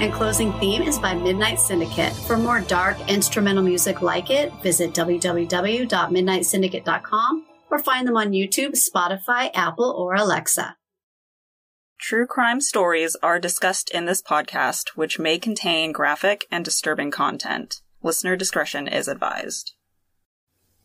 opening and closing theme is by Midnight Syndicate. For more dark instrumental music like it, visit www.midnightsyndicate.com or find them on YouTube, Spotify, Apple, or Alexa. True crime stories are discussed in this podcast, which may contain graphic and disturbing content. Listener discretion is advised.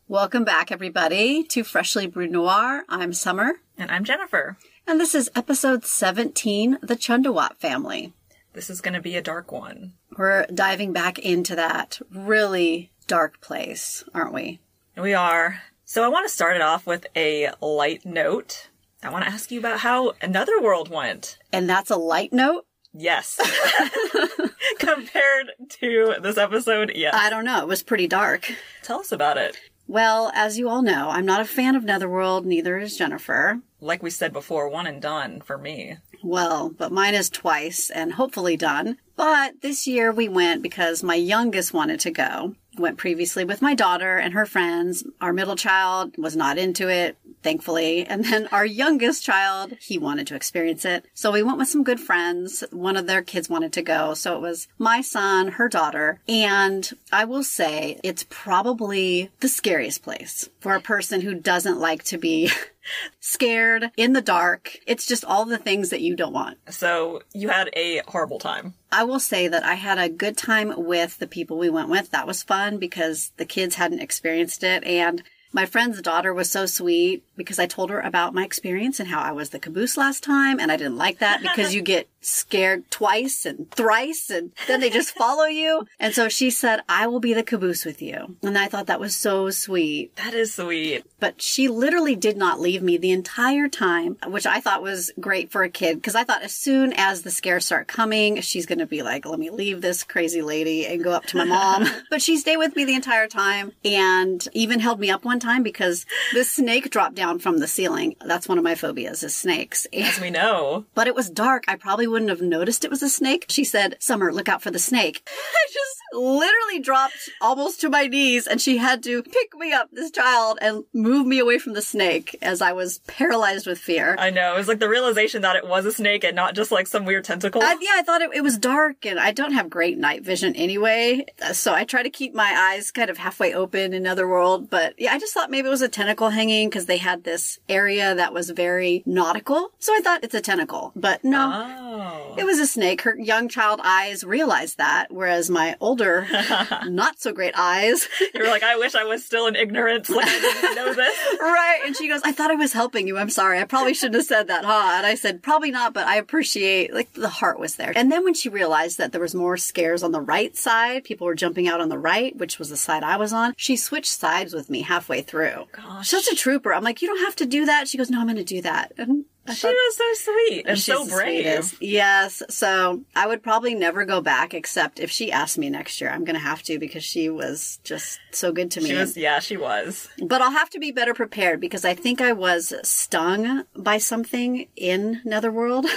Welcome back, everybody, to Freshly Brewed Noir. I'm Summer. And I'm Jennifer. And this is episode 17 The Chundawat Family. This is going to be a dark one. We're diving back into that really dark place, aren't we? We are. So I want to start it off with a light note. I want to ask you about how Netherworld went. And that's a light note? Yes. Compared to this episode, yes. I don't know. It was pretty dark. Tell us about it. Well, as you all know, I'm not a fan of Netherworld, neither is Jennifer. Like we said before, one and done for me. Well, but mine is twice and hopefully done. But this year we went because my youngest wanted to go. Went previously with my daughter and her friends. Our middle child was not into it, thankfully. And then our youngest child, he wanted to experience it. So we went with some good friends. One of their kids wanted to go. So it was my son, her daughter. And I will say it's probably the scariest place for a person who doesn't like to be scared in the dark. It's just all the things that you don't want. So you had a horrible time. I will say that I had a good time with the people we went with. That was fun because the kids hadn't experienced it and my friend's daughter was so sweet because I told her about my experience and how I was the caboose last time and I didn't like that because you get scared twice and thrice and then they just follow you. And so she said, I will be the caboose with you. And I thought that was so sweet. That is sweet. But she literally did not leave me the entire time, which I thought was great for a kid because I thought as soon as the scares start coming, she's going to be like, let me leave this crazy lady and go up to my mom. but she stayed with me the entire time and even held me up one time because the snake dropped down from the ceiling. That's one of my phobias is snakes. As we know. But it was dark. I probably wouldn't have noticed it was a snake. She said, Summer, look out for the snake. I just literally dropped almost to my knees and she had to pick me up, this child, and move me away from the snake as I was paralyzed with fear. I know. It was like the realization that it was a snake and not just like some weird tentacle. I, yeah, I thought it, it was dark and I don't have great night vision anyway. Uh, so I try to keep my eyes kind of halfway open in Netherworld. But yeah, I just thought maybe it was a tentacle hanging because they had this area that was very nautical. So I thought it's a tentacle, but no. Oh. It was a snake. Her young child eyes realized that, whereas my older, not so great eyes. You were like, I wish I was still in ignorance. Like I didn't know this. right. And she goes, I thought I was helping you. I'm sorry. I probably shouldn't have said that, huh? And I said, probably not, but I appreciate, like, the heart was there. And then when she realized that there was more scares on the right side, people were jumping out on the right, which was the side I was on, she switched sides with me halfway through. Gosh. Such a trooper. I'm like, you don't have to do that. She goes, no, I'm going to do that. And I She thought- was so sweet and so brave. sweetest. Yes. So I would probably never go back except if she asked me next year. I'm going to have to because she was just so good to me. She was, yeah, she was. But I'll have to be better prepared because I think I was stung by something in Netherworld.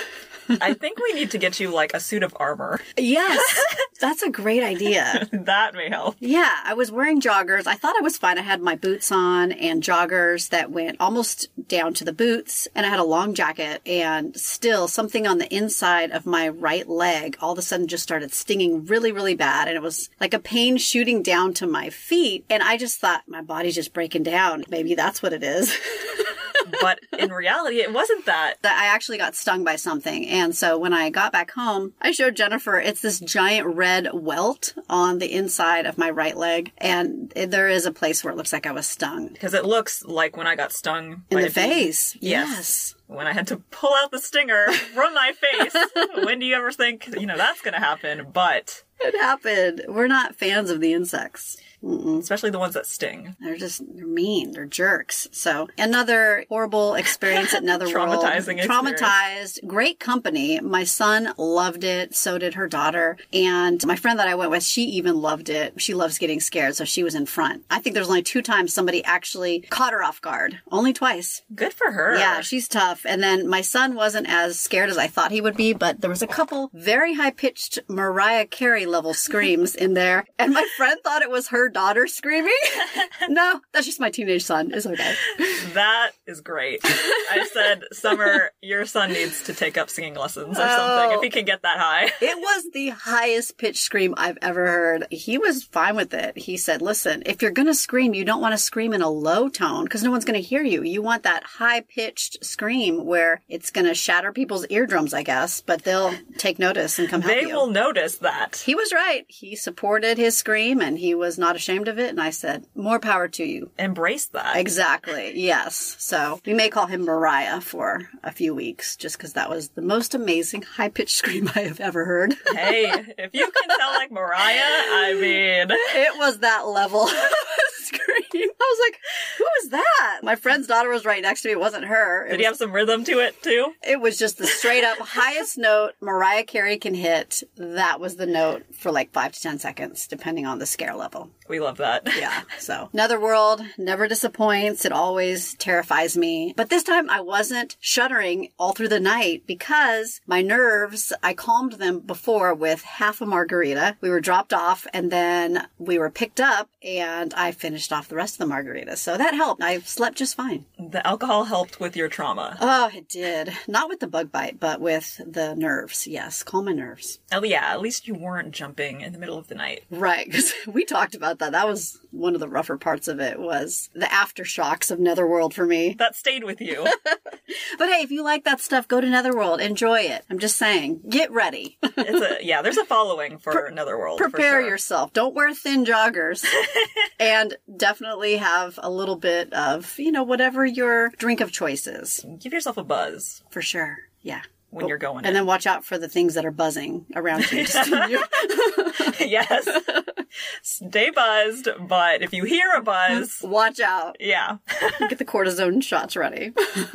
I think we need to get you like a suit of armor. yes. That's a great idea. that may help. Yeah, I was wearing joggers. I thought I was fine. I had my boots on and joggers that went almost down to the boots, and I had a long jacket, and still something on the inside of my right leg all of a sudden just started stinging really, really bad. And it was like a pain shooting down to my feet. And I just thought my body's just breaking down. Maybe that's what it is. But in reality, it wasn't that. that I actually got stung by something. And so when I got back home, I showed Jennifer it's this giant red welt on the inside of my right leg. And it- there is a place where it looks like I was stung. Because it looks like when I got stung In by the face. Yes. Yes. When I had to pull out the stinger from my face. when do you ever think, you know, that's going to happen? But It happened. We're not fans of the insects. Especially the ones that sting. They're just they're mean. They're jerks. So another horrible experience at Netherworld. Traumatizing experience. Traumatized. Great company. My son loved it. So did her daughter. And my friend that I went with, she even loved it. She loves getting scared, so she was in front. I think there's only two times somebody actually caught her off guard. Only twice. Good for her. Yeah, she's tough. And then my son wasn't as scared as I thought he would be, but there was a couple very high pitched Mariah Carey level screams in there. And my friend thought it was her daughter screaming. no, that's just my teenage son. It's okay. That is great. I said, Summer, your son needs to take up singing lessons or something if he oh. can get that high. It was the highest pitch scream I've ever heard. He was fine with it. He said, listen, if you're going to scream, you don't want to scream in a low tone because no one's going to hear you. You want that high pitched scream where it's going to shatter people's eardrums, I guess, but they'll take notice and come help They you. will notice that. He was right. He supported his scream and he was not ashamed of it. And I said, more power to you. Embrace that. Exactly. Yes. So we may call him Mariah for a few weeks just because that was the most amazing high pitched scream I have ever heard. hey, if you can sound like Mariah, I mean, it was that level of scream. I was like, who is that? My friend's daughter was right next to me. It wasn't her. It did was, he have some rhythm to it too? it was just the straight up highest note Mariah Carey can hit. That was the note for like five to 10 seconds, depending on the scare level. We love that. Yeah. So Netherworld never disappoints. It always terrifies me. But this time I wasn't shuddering all through the night because my nerves, I calmed them before with half a margarita. We were dropped off and then we were picked up and I finished off the rest of the margarita. So that helped. I slept just fine. The alcohol helped with your trauma. Oh, it did. Not with the bug bite, but with the nerves. Yes. Calm my nerves. Oh yeah, at least you weren't jumping in the middle of the night. Right, because we talked about that. That was one of the rougher parts of it was the aftershocks of Netherworld for me. That stayed with you. But hey, if you like that stuff, go to Netherworld. Enjoy it. I'm just saying, get ready. it's a yeah, there's a following for Netherworld. for Prepare sure. yourself. Don't wear thin joggers. and definitely have a little bit of, you know, whatever your drink of choice is. Give yourself a buzz For sure. Yeah. When you're going. And then watch out for the things that are buzzing around you. You. yes. Stay buzzed, but if you hear a buzz, watch out. yeah. Get the cortisone shots ready.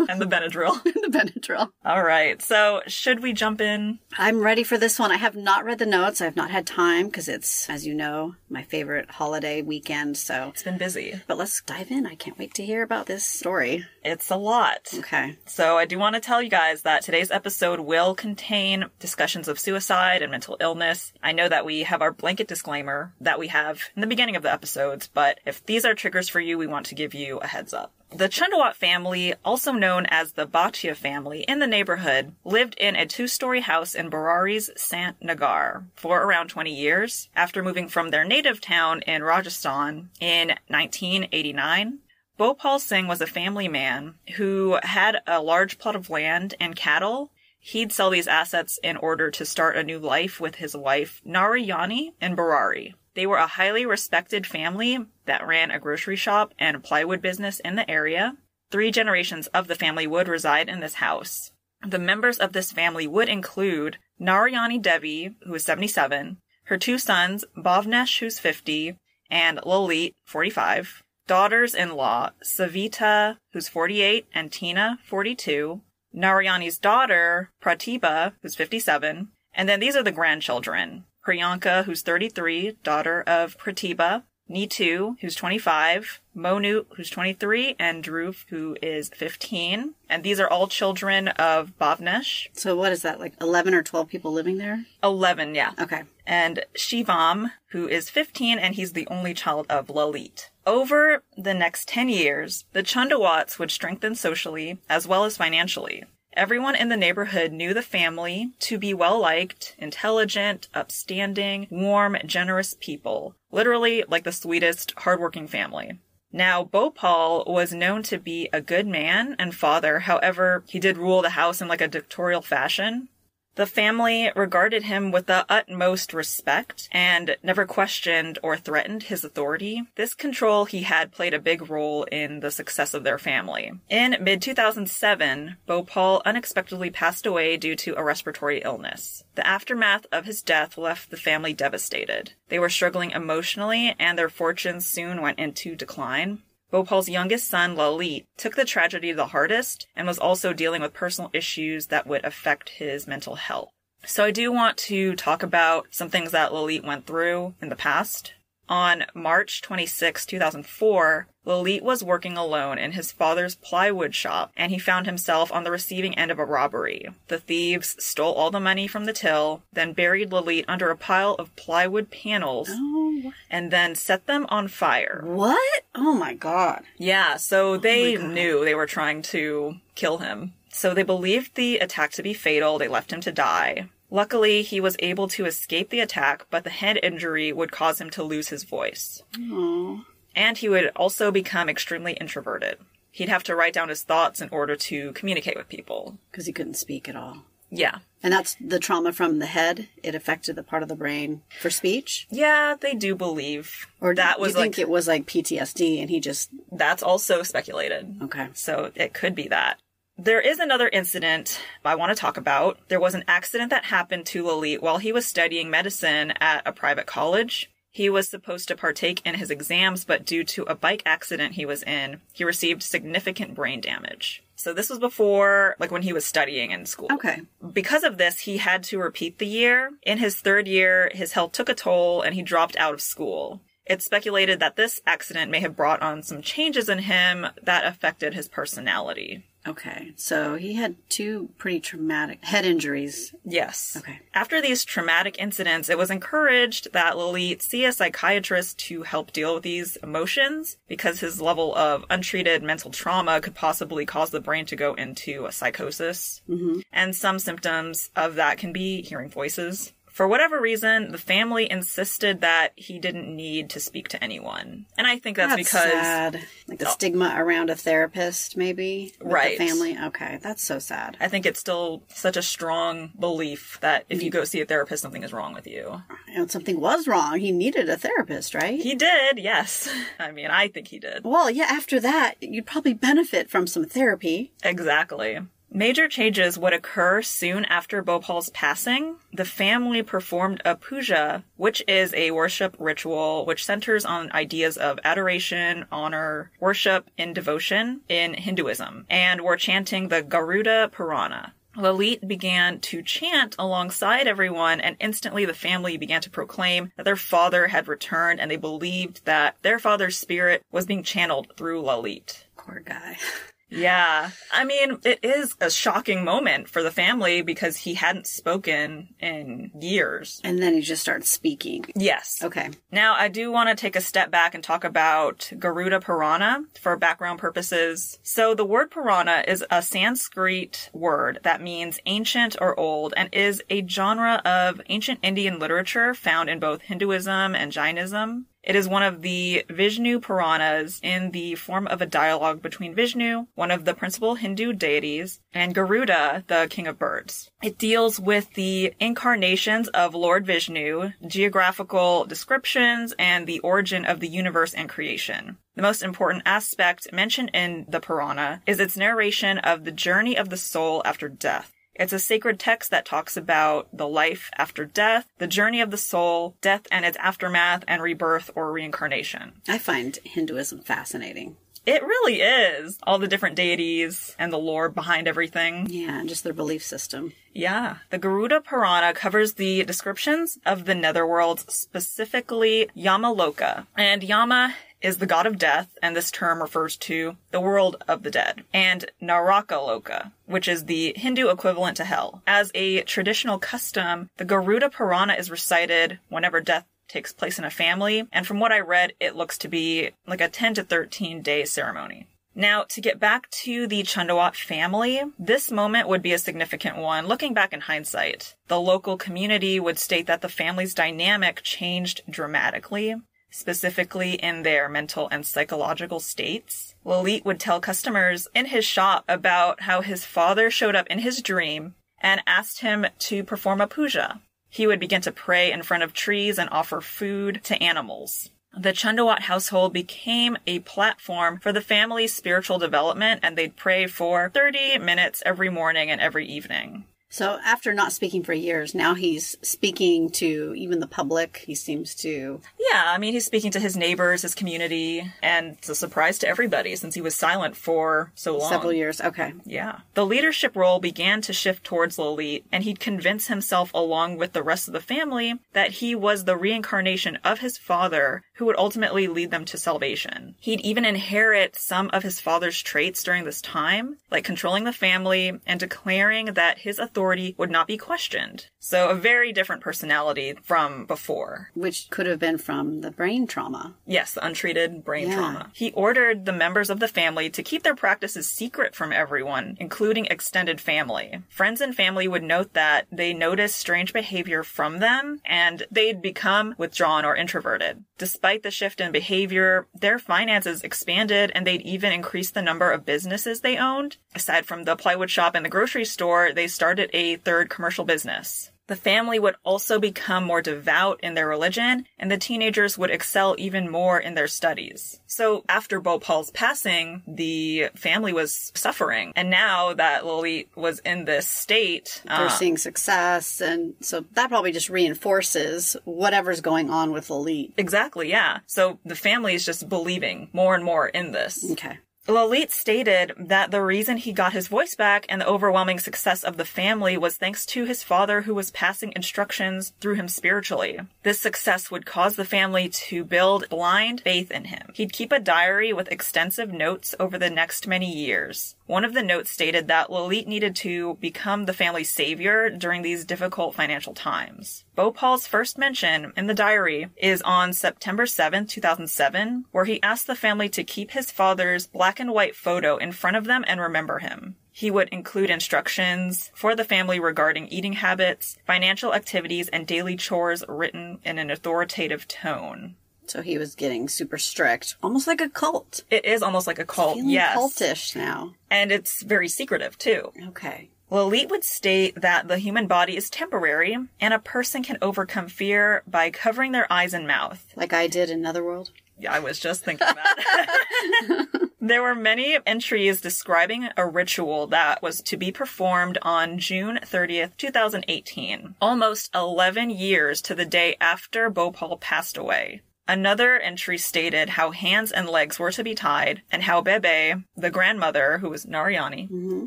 and the Benadryl. the Benadryl. All right. So, should we jump in? I'm ready for this one. I have not read the notes. I have not had time because it's, as you know, my favorite holiday weekend. So, It's been busy. but let's dive in. I can't wait to hear about this story. It's a lot. Okay. So, I do want to tell you guys that today's episode will contain discussions of suicide and mental illness. I know that we have our blanket disclaimer that we have in the beginning of the episodes, but if these are triggers for you, we want to give you a heads up. The Chundawat family, also known as the Bhatia family in the neighborhood, lived in a two-story house in Burari's Sant Nagar for around 20 years after moving from their native town in Rajasthan in 1989. Bhopal Singh was a family man who had a large plot of land and cattle. He'd sell these assets in order to start a new life with his wife, Narayani, and Burari. They were a highly respected family that ran a grocery shop and plywood business in the area. Three generations of the family would reside in this house. The members of this family would include Narayani Devi, who is 77, her two sons, Bhavnesh, who's 50, and Lalit, 45, daughters in law, Savita, who's 48, and Tina, 42, Narayani's daughter, Pratibha, who's 57, and then these are the grandchildren Priyanka, who's 33, daughter of Pratibha, Neetu, who's 25, Monu, who's 23, and Dhruv, who is 15. And these are all children of Bhavnesh. So, what is that, like 11 or 12 people living there? 11, yeah. Okay. and Shivam, who is 15 and he's the only child of Lalit. Over the next 10 years, the Chundawats would strengthen socially as well as financially. Everyone in the neighborhood knew the family to be well liked, intelligent, upstanding, warm, generous people. Literally like the sweetest, hardworking family. Now, Bhopal was known to be a good man and father, however, he did rule the house in like a dictatorial fashion. The family regarded him with the utmost respect and never questioned or threatened his authority. This control he had played a big role in the success of their family. In mid 2007, Bhopal unexpectedly passed away due to a respiratory illness. The aftermath of his death left the family devastated. They were struggling emotionally and their fortunes soon went into decline. Bhopal's youngest son, Lalit, took the tragedy the hardest and was also dealing with personal issues that would affect his mental health. So I do want to talk about some things that Lalit went through in the past. On March 26, 2004, Lalit was working alone in his father's plywood shop and he found himself on the receiving end of a robbery. The thieves stole all the money from the till, then buried Lalit under a pile of plywood panels Oh, and then set them on fire. what? Oh my god. Yeah, so oh they knew they were trying to kill him. So they believed the attack to be fatal. They left him to die. Luckily, he was able to escape the attack, but the head injury would cause him to lose his voice. Oh. And he would also become extremely introverted. He'd have to write down his thoughts in order to communicate with people. Because he couldn't speak at all. Yeah. And that's the trauma from the head. It affected the part of the brain for speech. Yeah, they do believe. Or that do was you think like, it was like PTSD and he just that's also speculated. okay. So it could be that. There is another incident I want to talk about. There was an accident that happened to Lalit while he was studying medicine at a private college. He was supposed to partake in his exams, but due to a bike accident he was in, he received significant brain damage. So this was before, like when he was studying in school. Okay. Because of this, he had to repeat the year. In his third year, his health took a toll and he dropped out of school. It's speculated that this accident may have brought on some changes in him that affected his personality. Okay. So he had two pretty traumatic head injuries. Yes. Okay. After these traumatic incidents, it was encouraged that Lalit see a psychiatrist to help deal with these emotions because his level of untreated mental trauma could possibly cause the brain to go into a psychosis. Mm-hmm. And some symptoms of that can be hearing voices. For whatever reason, the family insisted that he didn't need to speak to anyone. And I think that's, That's because sad. Like the stigma around a therapist, maybe. with the Right. family. Okay. That's so sad. I think it's still such a strong belief that if you go see a therapist, something is wrong with you. And something was wrong. He needed a therapist, right? He did, yes. I mean, I think he did. well, yeah, after that, you'd probably benefit from some therapy. Exactly. Major changes would occur soon after Bhopal's passing. The family performed a puja, which is a worship ritual which centers on ideas of adoration, honor, worship, and devotion in Hinduism, and were chanting the Garuda Purana. Lalit began to chant alongside everyone, and instantly the family began to proclaim that their father had returned, and they believed that their father's spirit was being channeled through Lalit. Poor guy. Yeah. I mean, it is a shocking moment for the family because he hadn't spoken in years. And then he just starts speaking. Yes. Okay. Now, I do want to take a step back and talk about Garuda Purana for background purposes. So, the word Purana is a Sanskrit word that means ancient or old and is a genre of ancient Indian literature found in both Hinduism and Jainism. It is one of the Vishnu Puranas in the form of a dialogue between Vishnu, one of the principal Hindu deities, and Garuda, the king of birds. It deals with the incarnations of Lord Vishnu, geographical descriptions, and the origin of the universe and creation. The most important aspect mentioned in the Purana is its narration of the journey of the soul after death. It's a sacred text that talks about the life after death, the journey of the soul, death and its aftermath, and rebirth or reincarnation. I find Hinduism fascinating. It really is. All the different deities and the lore behind everything. Yeah, and just their belief system. Yeah. The Garuda Purana covers the descriptions of the netherworlds, specifically Yamaloka. And Yama is the god of death, and this term refers to the world of the dead, and Naraka Narakaloka, which is the Hindu equivalent to hell. As a traditional custom, the Garuda Purana is recited whenever death takes place in a family, and from what I read, it looks to be like a 10 to 13 day ceremony. Now, to get back to the Chundawat family, this moment would be a significant one looking back in hindsight. The local community would state that the family's dynamic changed dramatically, specifically in their mental and psychological states. Lalit would tell customers in his shop about how his father showed up in his dream and asked him to perform a puja. He would begin to pray in front of trees and offer food to animals. The Chundawat household became a platform for the family's spiritual development, and they'd pray for 30 minutes every morning and every evening. So after not speaking for years, now he's speaking to even the public. He seems to Yeah, I mean, he's speaking to his neighbors, his community, and it's a surprise to everybody since he was silent for so long. Several years. Okay. Yeah. The leadership role began to shift towards Lalit, and he'd convince himself, along with the rest of the family, that he was the reincarnation of his father who would ultimately lead them to salvation. He'd even inherit some of his father's traits during this time, like controlling the family and declaring that his authority would not be questioned. So a very different personality from before. Which could have been from the brain trauma. Yes, the untreated brain Yeah. trauma. He ordered the members of the family to keep their practices secret from everyone, including extended family. Friends and family would note that they noticed strange behavior from them and they'd become withdrawn or introverted. Despite the shift in behavior, their finances expanded and they'd even increase the number of businesses they owned. Aside from the plywood shop and the grocery store, they started a third commercial business. The family would also become more devout in their religion, and the teenagers would excel even more in their studies. So after Bhopal's passing, the family was suffering. And now that Lalit was in this state, They're uh, seeing success. And so that probably just reinforces whatever's going on with Lalit. exactly, yeah. So the family is just believing more and more in this. Okay. Lalit stated that the reason he got his voice back and the overwhelming success of the family was thanks to his father who was passing instructions through him spiritually. This success would cause the family to build blind faith in him. He'd keep a diary with extensive notes over the next many years. One of the notes stated that Lalit needed to become the family's savior during these difficult financial times. Bhopal's first mention in the diary is on September 7, 2007, where he asked the family to keep his father's black and white photo in front of them and remember him. He would include instructions for the family regarding eating habits, financial activities, and daily chores written in an authoritative tone. So he was getting super strict, almost like a cult. It is almost like a cult, Feeling yes. cultish now. And it's very secretive, too. Okay. Lalit would state that the human body is temporary and a person can overcome fear by covering their eyes and mouth. Like I did in Netherworld. Yeah, I was just thinking that. there were many entries describing a ritual that was to be performed on June 30th, 2018, almost 11 years to the day after Bhopal passed away. Another entry stated how hands and legs were to be tied and how Bebe, the grandmother, who was Narayani, mm-hmm.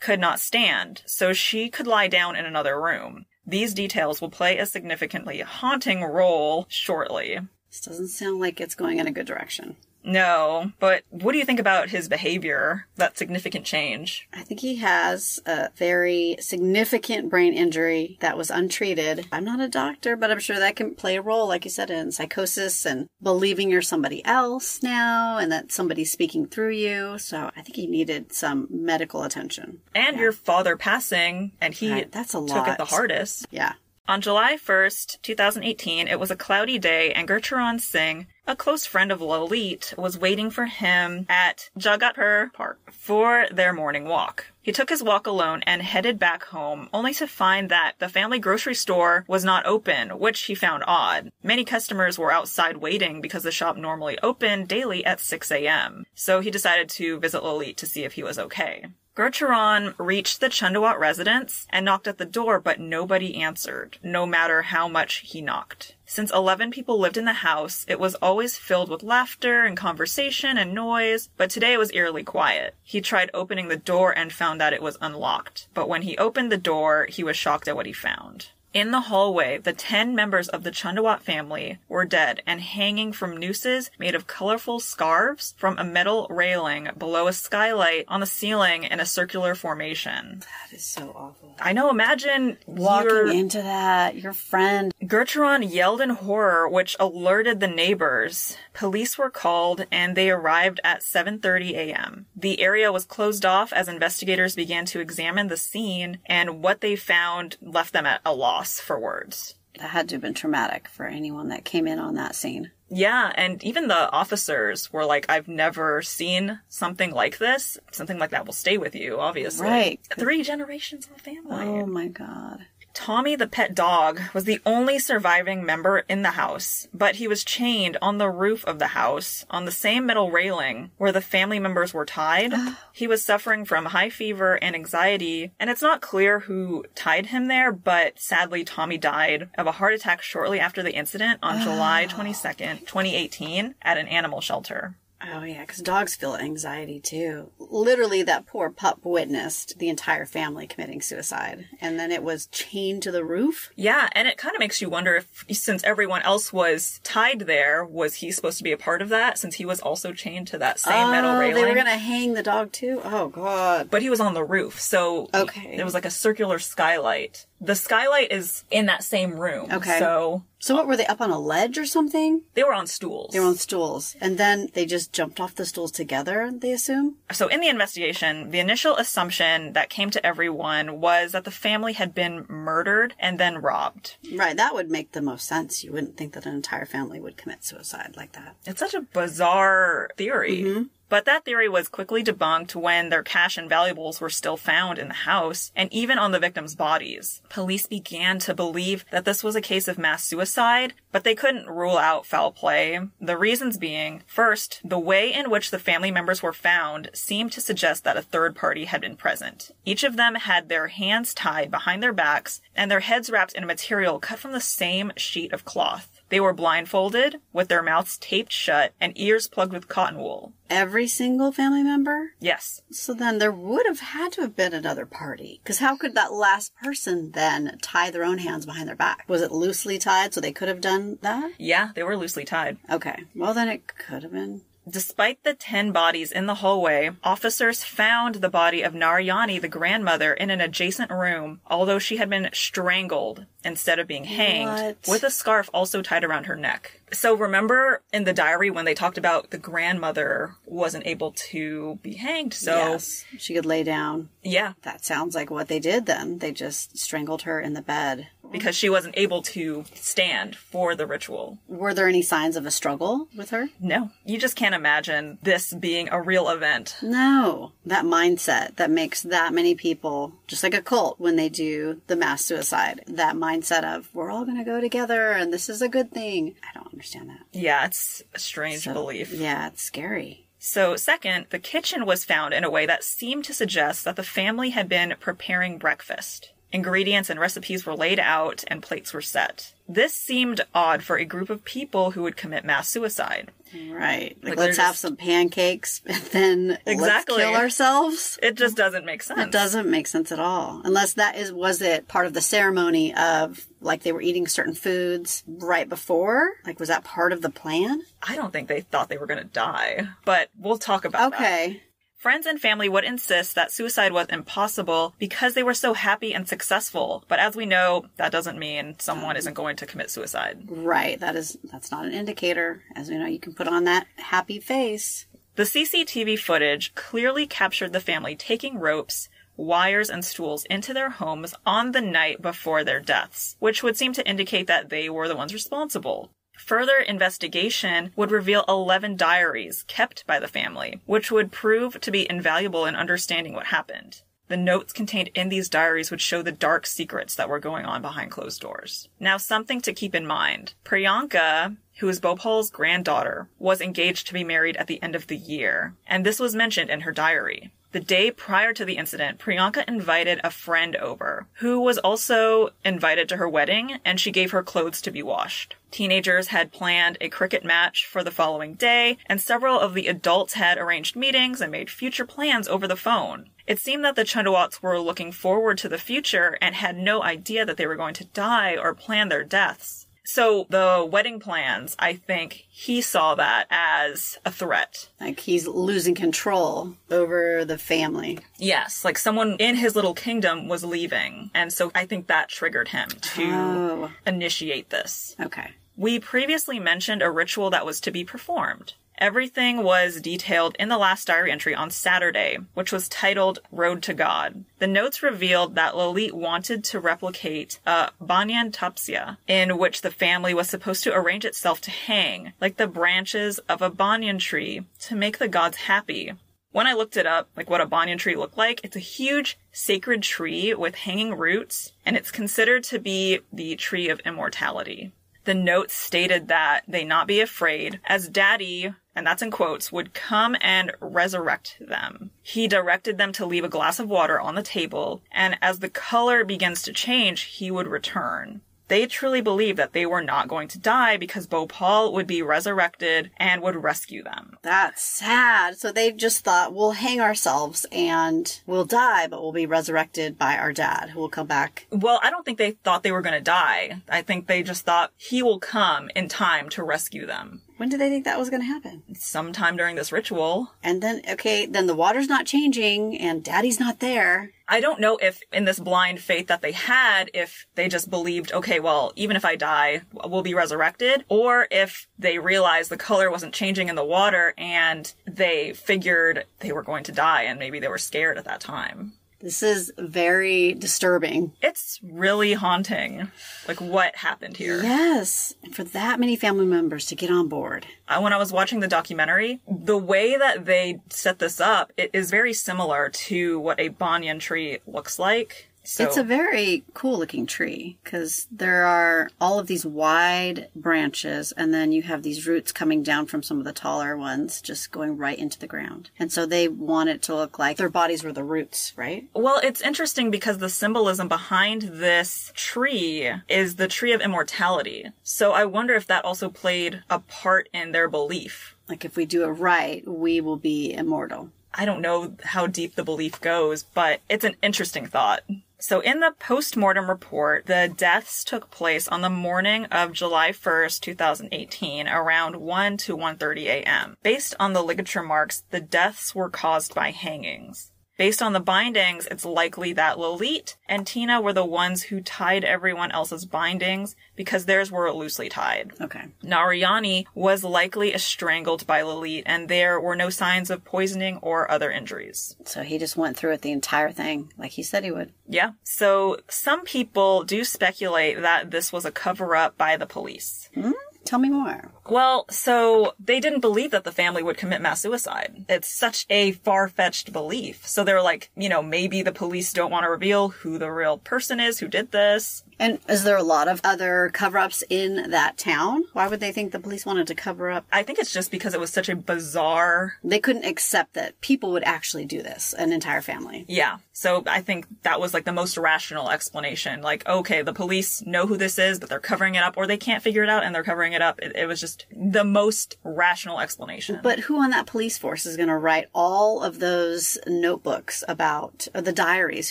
could not stand, so she could lie down in another room. These details will play a significantly haunting role shortly. This doesn't sound like it's going in a good direction. No, but what do you think about his behavior? That significant change? I think he has a very significant brain injury that was untreated. I'm not a doctor, but I'm sure that can play a role, like you said, in psychosis and believing you're somebody else now and that somebody's speaking through you. So I think he needed some medical attention. And your father passing, and he Right, that's a took lot. it the hardest. Yeah. On July 1st, 2018, it was a cloudy day, and Gurcharan Singh, a close friend of Lalit, was waiting for him at Jagatpur Park for their morning walk. He took his walk alone and headed back home, only to find that the family grocery store was not open, which he found odd. Many customers were outside waiting because the shop normally opened daily at 6 a.m. So he decided to visit Lalit to see if he was okay. Gurcharan reached the Chundawat residence and knocked at the door, but nobody answered, no matter how much he knocked. Since 11 people lived in the house, it was always filled with laughter and conversation and noise, but today it was eerily quiet. He tried opening the door and found that it was unlocked, but when he opened the door, he was shocked at what he found. In the hallway, the 10 members of the Chundawat family were dead and hanging from nooses made of colorful scarves from a metal railing below a skylight on the ceiling in a circular formation. That is so awful. I know, imagine Walking your into that, your friend. Gurcharan yelled in horror, which alerted the neighbors. Police were called and they arrived at 7:30 a.m. The area was closed off as investigators began to examine the scene and what they found left them at a loss for words. That had to have been traumatic for anyone that came in on that scene. Yeah, and even the officers were like, I've never seen something like this. Something like that will stay with you, obviously. Right. Three generations of the family. Oh my god. Tommy the pet dog was the only surviving member in the house, but he was chained on the roof of the house on the same metal railing where the family members were tied. he was suffering from high fever and anxiety, and it's not clear who tied him there, but sadly Tommy died of a heart attack shortly after the incident on July 22nd, 2018 at an animal shelter. Oh yeah, because dogs feel anxiety too. Literally, that poor pup witnessed the entire family committing suicide, and then it was chained to the roof. Yeah, and it kind of makes you wonder if, since everyone else was tied there, was he supposed to be a part of that since he was also chained to that same metal oh, railing? they were gonna hang the dog too. Oh god. But he was on the roof, so Okay. there was like a circular skylight. The skylight is in that same room. Okay. So So what were they up on a ledge or something? they were on stools. They were on stools, and then they just jumped off the stools together. They assume. So in the investigation, the initial assumption that came to everyone was that the family had been murdered and then robbed. Right, that would make the most sense. You wouldn't think that an entire family would commit suicide like that. It's such a bizarre theory. Mm-hmm. But that theory was quickly debunked when their cash and valuables were still found in the house and even on the victims' bodies. Police began to believe that this was a case of mass suicide, but they couldn't rule out foul play. The reasons being, first, the way in which the family members were found seemed to suggest that a third party had been present. Each of them had their hands tied behind their backs and their heads wrapped in a material cut from the same sheet of cloth. They were blindfolded, with their mouths taped shut and ears plugged with cotton wool. Every single family member. Yes. So then there would have had to have been another party. Because how could that last person then tie their own hands behind their back? Was it loosely tied so they could have done that? Yeah, they were loosely tied. Okay. Well, then it could have been. Despite the 10 bodies in the hallway, officers found the body of Narayani, the grandmother, in an adjacent room, although she had been strangled instead of being hanged, What? with a scarf also tied around her neck. So remember in the diary when they talked about the grandmother wasn't able to be hanged, so yes. She could lay down. yeah, That sounds like what they did then. They just strangled her in the bed. because she wasn't able to stand for the ritual. Were there any signs of a struggle with her? No, you just can't imagine this being a real event. No. That mindset that makes that many people, just like a cult when they do the mass suicide, that mindset of, we're all going to go together and this is a good thing. I don't understand that. Yeah, it's a strange So, belief. Yeah, it's scary. So, second, the kitchen was found in a way that seemed to suggest that the family had been preparing breakfast. Ingredients and recipes were laid out and plates were set. This seemed odd for a group of people who would commit mass suicide. Right. Like, Like, let's they're have some pancakes and then Exactly. kill ourselves. It just doesn't make sense. It doesn't make sense at all. Unless that is, was it part of the ceremony of like they were eating certain foods right before? Like, was that part of the plan? I don't think they thought they were going to die, but we'll talk about that. Okay. Friends and family would insist that suicide was impossible because they were so happy and successful. But as we know, that doesn't mean someone isn't going to commit suicide. Right. That is, that's not an indicator. As we know, you can put on that happy face. The CCTV footage clearly captured the family taking ropes, wires, and stools into their homes on the night before their deaths, which would seem to indicate that they were the ones responsible. Further investigation would reveal 11 diaries kept by the family, which would prove to be invaluable in understanding what happened. The notes contained in these diaries would show the dark secrets that were going on behind closed doors. Now, something to keep in mind. Priyanka, who is Bhopal's granddaughter, was engaged to be married at the end of the year, and this was mentioned in her diary. The day prior to the incident, Priyanka invited a friend over, who was also invited to her wedding, and she gave her clothes to be washed. Teenagers had planned a cricket match for the following day, and several of the adults had arranged meetings and made future plans over the phone. It seemed that the Chundawats were looking forward to the future and had no idea that they were going to die or plan their deaths. So the wedding plans, I think he saw that as a threat. Like he's losing control over the family. Yes, like someone in his little kingdom was leaving. And so I think that triggered him to Oh. initiate this. Okay. We previously mentioned a ritual that was to be performed. Everything was detailed in the last diary entry on Saturday, which was titled Road to God. The notes revealed that Lalit wanted to replicate uh, a banyan tapasya, in which the family was supposed to arrange itself to hang, like the branches of a banyan tree, to make the gods happy. When I looked it up, like what a banyan tree looked like, it's a huge sacred tree with hanging roots, and it's considered to be the tree of immortality. The notes stated that they not be afraid, as daddy, and that's in quotes, would come and resurrect them. He directed them to leave a glass of water on the table, and as the color begins to change, he would return. They truly believed that they were not going to die because Bhopal would be resurrected and would rescue them. That's sad. So they just thought we'll hang ourselves and we'll die, but we'll be resurrected by our dad who will come back. Well, I don't think they thought they were going to die. I think they just thought he will come in time to rescue them. When did they think that was going to happen? Sometime during this ritual. And then, okay, then the water's not changing and daddy's not there. I don't know if in this blind faith that they had, if they just believed, okay, well, even if I die, we'll be resurrected, or if they realized the color wasn't changing in the water and they figured they were going to die and maybe they were scared at that time. This is very disturbing. It's really haunting. Like what happened here? Yes. And for that many family members to get on board. When I was watching the documentary, the way that they set this up, it is very similar to what a banyan tree looks like. So, It's a very cool looking tree because there are all of these wide branches and then you have these roots coming down from some of the taller ones just going right into the ground. And so they want it to look like their bodies were the roots, right? well, it's interesting because the symbolism behind this tree is the tree of immortality. So I wonder if that also played a part in their belief. Like if we do it right, we will be immortal. I don't know how deep the belief goes, but it's an interesting thought. So in the post-mortem report, the deaths took place on the morning of July 1st, 2018, around 1 to 1:30 a.m. Based on the ligature marks, the deaths were caused by hangings. Based on the bindings, it's likely that Lalit and Tina were the ones who tied everyone else's bindings because theirs were loosely tied. Okay. Narayani was likely strangled by Lalit, and there were no signs of poisoning or other injuries. So he just went through it the entire thing like he said he would. Yeah. So some people do speculate that this was a cover up by the police. Hmm. Tell me more. Well, so they didn't believe that the family would commit mass suicide. It's such a far-fetched belief. So they're like, you know, maybe the police don't want to reveal who the real person is who did this. And is there a lot of other cover ups in that town? Why would they think the police wanted to cover up? I think it's just because it was such a bizarre They couldn't accept that people would actually do this, an entire family. Yeah. So I think that was like the most rational explanation. Like, okay, the police know who this is, but they're covering it up, or they can't figure it out and they're covering it up. It, it was just the most rational explanation. But who on that police force is going to write all of those notebooks about the diaries?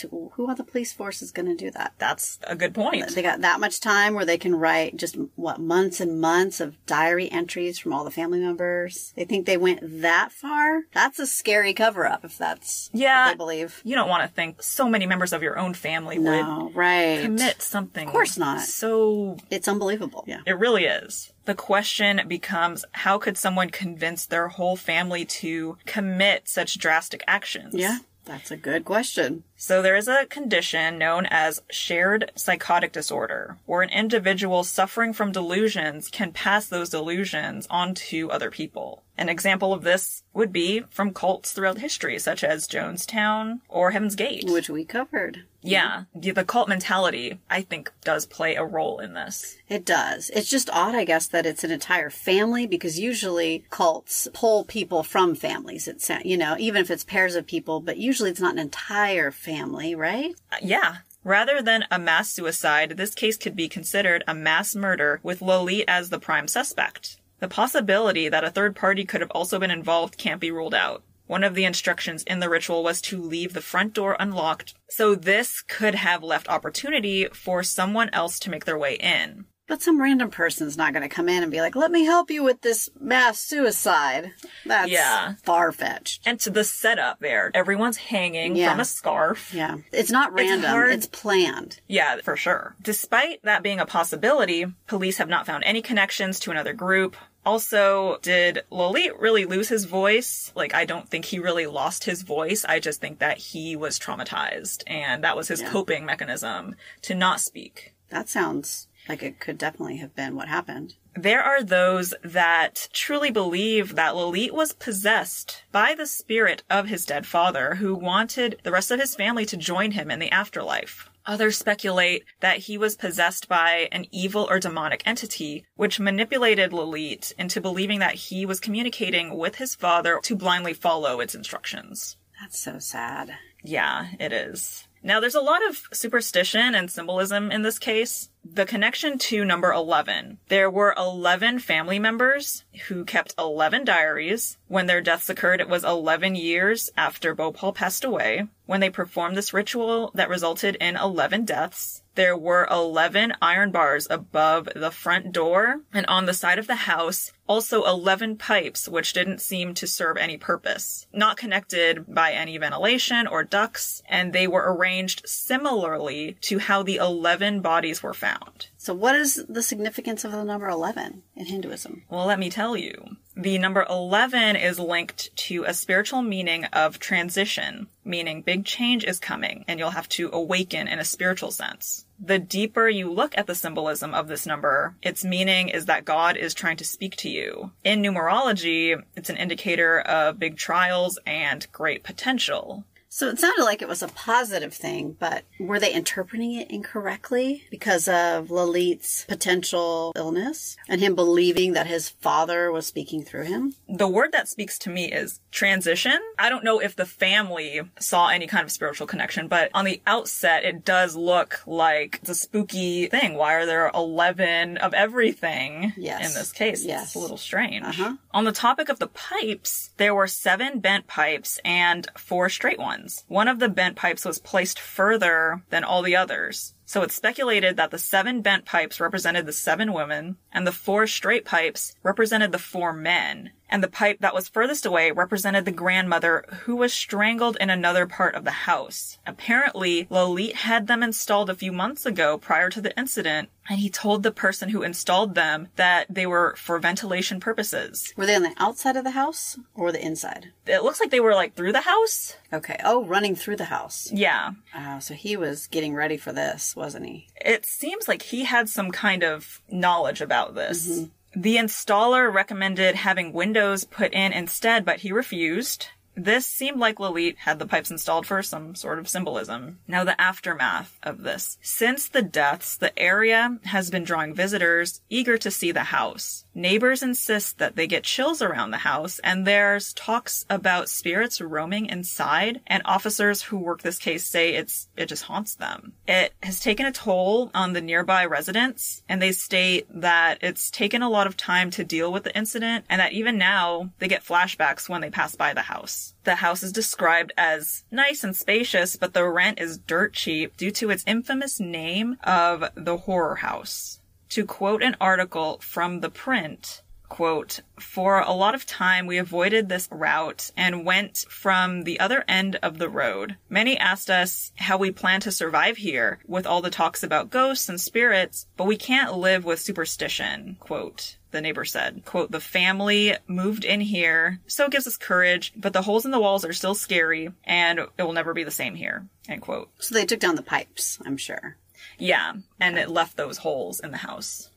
Who, who on the police force is going to do that? that's a good point. They got that much time where they can write just what months and months of diary entries from all the family members. They think they went that far. That's a scary cover up if that's Yeah. what they believe. You don't want to think so many members of your own family would right. commit something. Of course not. So It's unbelievable. Yeah. It really is. The question becomes how could someone convince their whole family to commit such drastic actions? Yeah. That's a good question. So there is a condition known as shared psychotic disorder, where an individual suffering from delusions can pass those delusions on to other people. An example of this would be from cults throughout history, such as Jonestown or Heaven's Gate. Which we covered. yeah, the the cult mentality, I think, does play a role in this. It does. It's just odd, I guess, that it's an entire family because usually cults pull people from families. It's, you know, even if it's pairs of people, but usually it's not an entire family, right? Uh, Yeah. Rather than a mass suicide, this case could be considered a mass murder with Lalit as the prime suspect. The possibility that a third party could have also been involved can't be ruled out. One of the instructions in the ritual was to leave the front door unlocked, so this could have left opportunity for someone else to make their way in. But some random person's not going to come in and be like, let me help you with this mass suicide. That's Yeah. far fetched. And to the setup there, everyone's hanging Yeah. from a scarf. Yeah. It's not random, hard- it's planned. Yeah, for sure. Despite that being a possibility, police have not found any connections to another group. Also, did Lalit really lose his voice? Like, I don't think he really lost his voice. I just think that he was traumatized and that was his coping mechanism to not speak. That sounds like it could definitely have been what happened. There are those that truly believe that Lalit was possessed by the spirit of his dead father who wanted the rest of his family to join him in the afterlife. Others speculate that he was possessed by an evil or demonic entity, which manipulated Lalit into believing that he was communicating with his father to blindly follow its instructions. That's so sad. Yeah, it is. Now, there's a lot of superstition and symbolism in this case. The connection to number 11. There were 11 family members who kept 11 diaries. When their deaths occurred, it was 11 years after Bhopal passed away. When they performed this ritual that resulted in 11 deaths, there were 11 iron bars above the front door and on the side of the house, also 11 pipes which didn't seem to serve any purpose, not connected by any ventilation or ducts, and they were arranged similarly to how the 11 bodies were found. So, what is the significance of the number 11 in Hinduism? Well, let me tell you. The number 11 is linked to a spiritual meaning of transition, meaning big change is coming and you'll have to awaken in a spiritual sense. The deeper you look at the symbolism of this number, its meaning is that God is trying to speak to you. In numerology, it's an indicator of big trials and great potential. So it sounded like it was a positive thing, but were they interpreting it incorrectly because of Lalit's potential illness and him believing that his father was speaking through him? the word that speaks to me is transition. I don't know if the family saw any kind of spiritual connection, but on the outset, it does look like it's a spooky thing. Why are there 11 of everything Yes. in this case? Yes. It's a little strange. Uh-huh. On the topic of the pipes, there were seven bent pipes and four straight ones. One of the bent pipes was placed further than all the others. So it's speculated that the seven bent pipes represented the seven women, and the four straight pipes represented the four men. And the pipe that was furthest away represented the grandmother who was strangled in another part of the house. Apparently, Lalit had them installed a few months ago prior to the incident, and he told the person who installed them that they were for ventilation purposes. Were they on the outside of the house or the inside? It looks like they were like through the house. Okay. Oh, running through the house. Yeah. Oh, so he was getting ready for this, wasn't he? it seems like he had some kind of knowledge about this. Mm-hmm. The installer recommended having windows put in instead, but he refused. This seemed like Lalit had the pipes installed for some sort of symbolism. Now, the aftermath of this. Since the deaths, the area has been drawing visitors eager to see the house. Neighbors insist that they get chills around the house, and there's talks about spirits roaming inside, and officers who work this case say it's it just haunts them. It has taken a toll on the nearby residents, and they state that it's taken a lot of time to deal with the incident, and that even now they get flashbacks when they pass by the house. The house is described as nice and spacious, but the rent is dirt cheap due to its infamous name of the horror house. To quote an article from the print, quote, for a lot of time we avoided this route and went from the other end of the road. Many asked us how we plan to survive here with all the talks about ghosts and spirits, but we can't live with superstition, quote. The neighbor said, quote, the family moved in here, so it gives us courage, but the holes in the walls are still scary and it will never be the same here, end quote. So they took down the pipes, I'm sure. Yeah, and it left those holes in the house.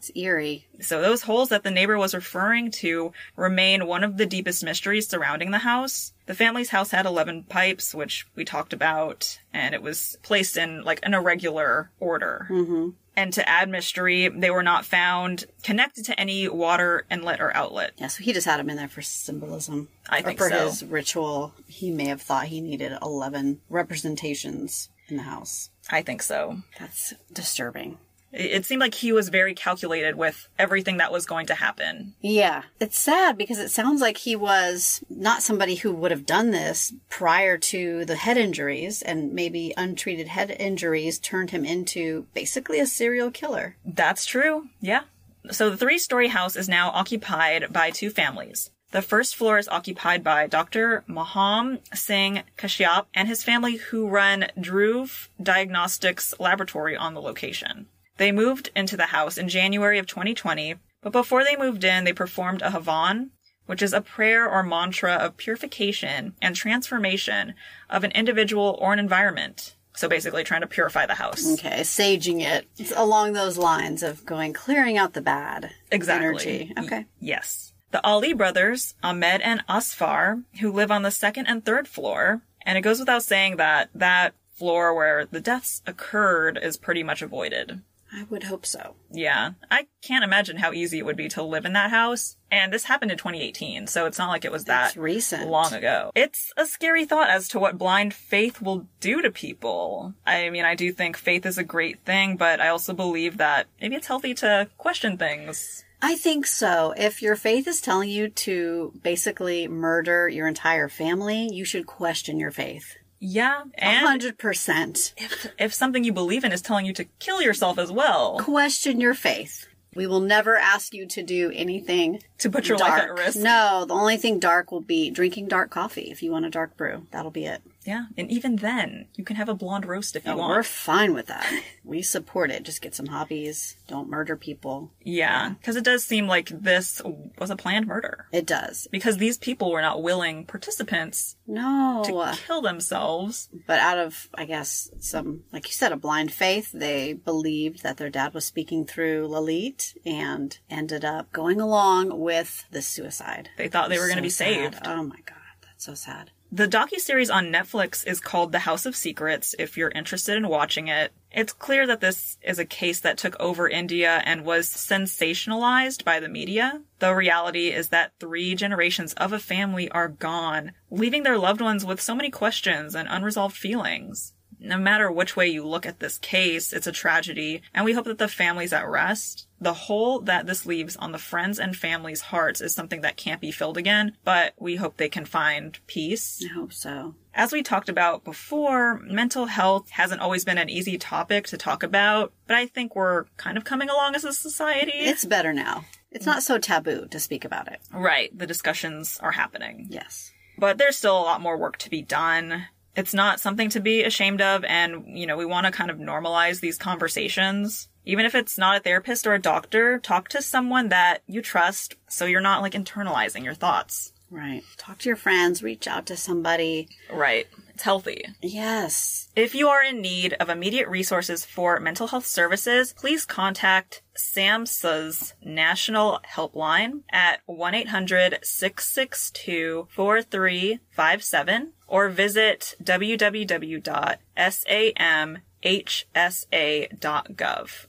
It's eerie. So those holes that the neighbor was referring to remain one of the deepest mysteries surrounding the house. The family's house had 11 pipes, which we talked about, and it was placed in like an irregular order. Mm-hmm. And to add mystery, they were not found connected to any water inlet or outlet. Yeah, so he just had them in there for symbolism. I or think for so. his ritual. He may have thought he needed 11 representations in the house. I think so. That's disturbing. It seemed like he was very calculated with everything that was going to happen. Yeah. It's sad because it sounds like he was not somebody who would have done this prior to the head injuries, and maybe untreated head injuries turned him into basically a serial killer. That's true. Yeah. So the three story house is now occupied by two families. The first floor is occupied by Dr. Mohan Singh Kashyap and his family who run Dhruv Diagnostics Laboratory on the location. They moved into the house in January of 2020, but before they moved in, they performed a Havan, which is a prayer or mantra of purification and transformation of an individual or an environment. So basically trying to purify the house. Okay, saging it. It's along those lines of going clearing out the bad Exactly. energy. Okay. Yes. The Ali brothers, Ahmed and Asfar, who live on the second and third floor, and it goes without saying that that floor where the deaths occurred is pretty much avoided. I would hope so. Yeah, I can't imagine how easy it would be to live in that house. And this happened in 2018, so it's not like it was that recent. long ago. It's a scary thought as to what blind faith will do to people. I mean, I do think faith is a great thing, but I also believe that maybe it's healthy to question things. I think so. If your faith is telling you to basically murder your entire family, you should question your faith. Yeah, hundred percent. if, if something you believe in is telling you to kill yourself as well, Question your faith. We will never ask you to do anything to put your dark. life at risk. No, the only thing dark will be drinking dark coffee if you want a dark brew. That'll be it. Yeah, and even then, you can have a blonde roast if you want. we're fine with that. we support it. Just get some hobbies. Don't murder people. Yeah, because it does seem like this was a planned murder. It does. Because these people were not willing participants No. to kill themselves. But out of, I guess, some, like you said, a blind faith, they believed that their dad was speaking through Lalit and ended up going along with the suicide. They thought they were going to be So sad. saved. Oh my God. That's so sad. The docu-series on Netflix is called The House of Secrets if you're interested in watching it. It's clear that this is a case that took over India and was sensationalized by the media. The reality is that three generations of a family are gone, leaving their loved ones with so many questions and unresolved feelings. No matter which way you look at this case, it's a tragedy, and we hope that the family's at rest. The hole that this leaves on the friends and family's hearts is something that can't be filled again, but we hope they can find peace. I hope so. As we talked about before, mental health hasn't always been an easy topic to talk about, but I think we're kind of coming along as a society. It's better now. It's not so taboo to speak about it. right, the discussions are happening. Yes. But there's still a lot more work to be done. It's not something to be ashamed of, and, you know, we want to kind of normalize these conversations. Even if it's not a therapist or a doctor, talk to someone that you trust so you're not like internalizing your thoughts. Right. Talk to your friends, reach out to somebody. Right. It's healthy. Yes. If you are in need of immediate resources for mental health services, please contact SAMHSA's National Helpline at 1-800-662-4357 or visit www.samhsa.gov.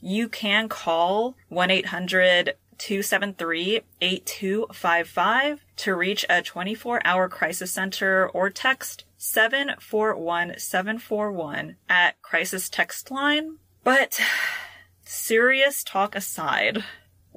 You can call 1-800-273-8255 to reach a 24-hour crisis center or text 741741 at crisis text line. But serious talk aside,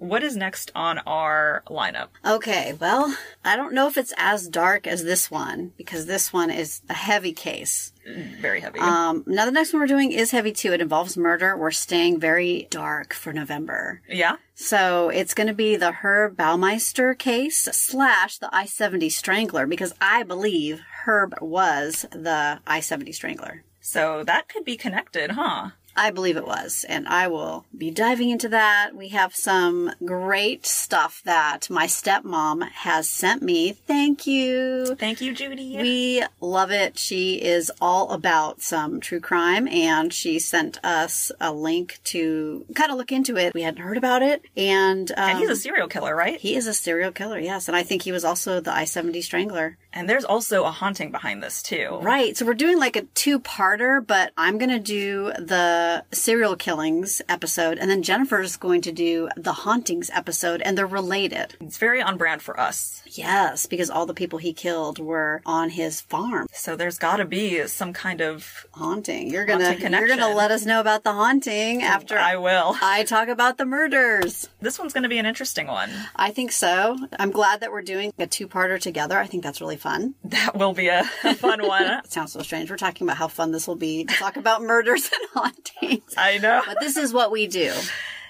what is next on our lineup? Okay, well, I don't know if it's as dark as this one because this one is a heavy case. Very heavy. Um, now the next one we're doing is heavy too. It involves murder. We're staying very dark for November. yeah? So it's going to be the Herb Baumeister case slash the I-70 Strangler because I believe Herb was the I-70 Strangler. So that could be connected, huh? I believe it was, and I will be diving into that. We have some great stuff that my stepmom has sent me. Thank you. Thank you, Judy. We love it. She is all about some true crime, and she sent us a link to kind of look into it. We hadn't heard about it, and, um, and he's a serial killer, right? he is a serial killer, yes, and I think he was also the I-70 Strangler. And there's also a haunting behind this, too. Right. So we're doing like a two-parter, but I'm going to do the the serial killings episode, and then Jennifer's going to do the hauntings episode, and they're related. It's very on brand for us. Yes, because all the people he killed were on his farm. So there's got to be some kind of. Haunting. You're gonna Haunting you're gonna let us know about the haunting oh, after I will. I talk about the murders. This one's going to be an interesting one. I think so. I'm glad that we're doing a two-parter together. I think that's really fun. That will be a, a fun one. It sounds so strange. We're talking about how fun this will be to talk about murders and hauntings. I know. But this is what we do.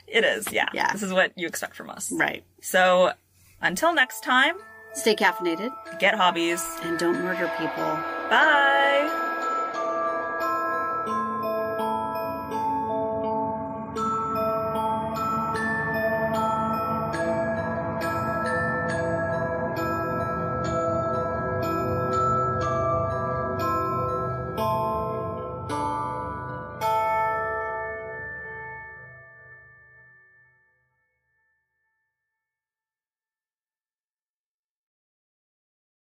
It is, yeah. Yeah. This is what you expect from us. Right. So until next time, Stay caffeinated get hobbies. and don't murder people. Bye.